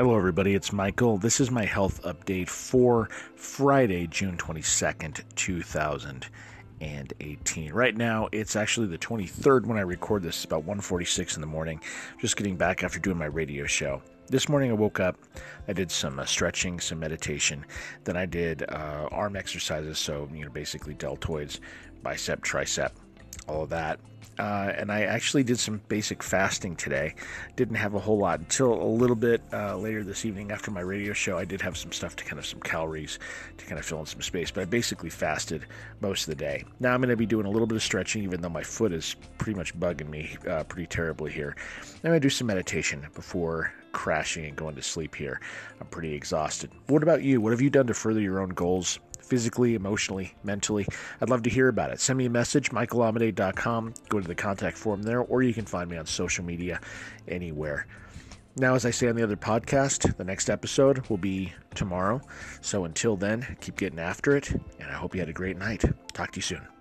Hello, everybody. It's Michael. This is my health update for Friday, June 22nd, 2018. Right now, it's actually the 23rd when I record this. It's about 1:46 in the morning. Just getting back after doing my radio show. This morning, I woke up. I did some uh, stretching, some meditation. Then I did uh, arm exercises. So, you know, basically deltoids, bicep, tricep, all of that. Uh, and I actually did some basic fasting today. Didn't have a whole lot until a little bit uh, later this evening after my radio show. I did have some stuff to kind of some calories to kind of fill in some space, but I basically fasted most of the day. Now I'm going to be doing a little bit of stretching, even though my foot is pretty much bugging me uh, pretty terribly here. I'm going to do some meditation before crashing and going to sleep here. I'm pretty exhausted. What about you? What have you done to further your own goals? physically, emotionally, mentally. I'd love to hear about it. Send me a message, michaelamidei.com. Go to the contact form there, or you can find me on social media anywhere. Now, as I say on the other podcast, the next episode will be tomorrow. So until then, keep getting after it, and I hope you had a great night. Talk to you soon.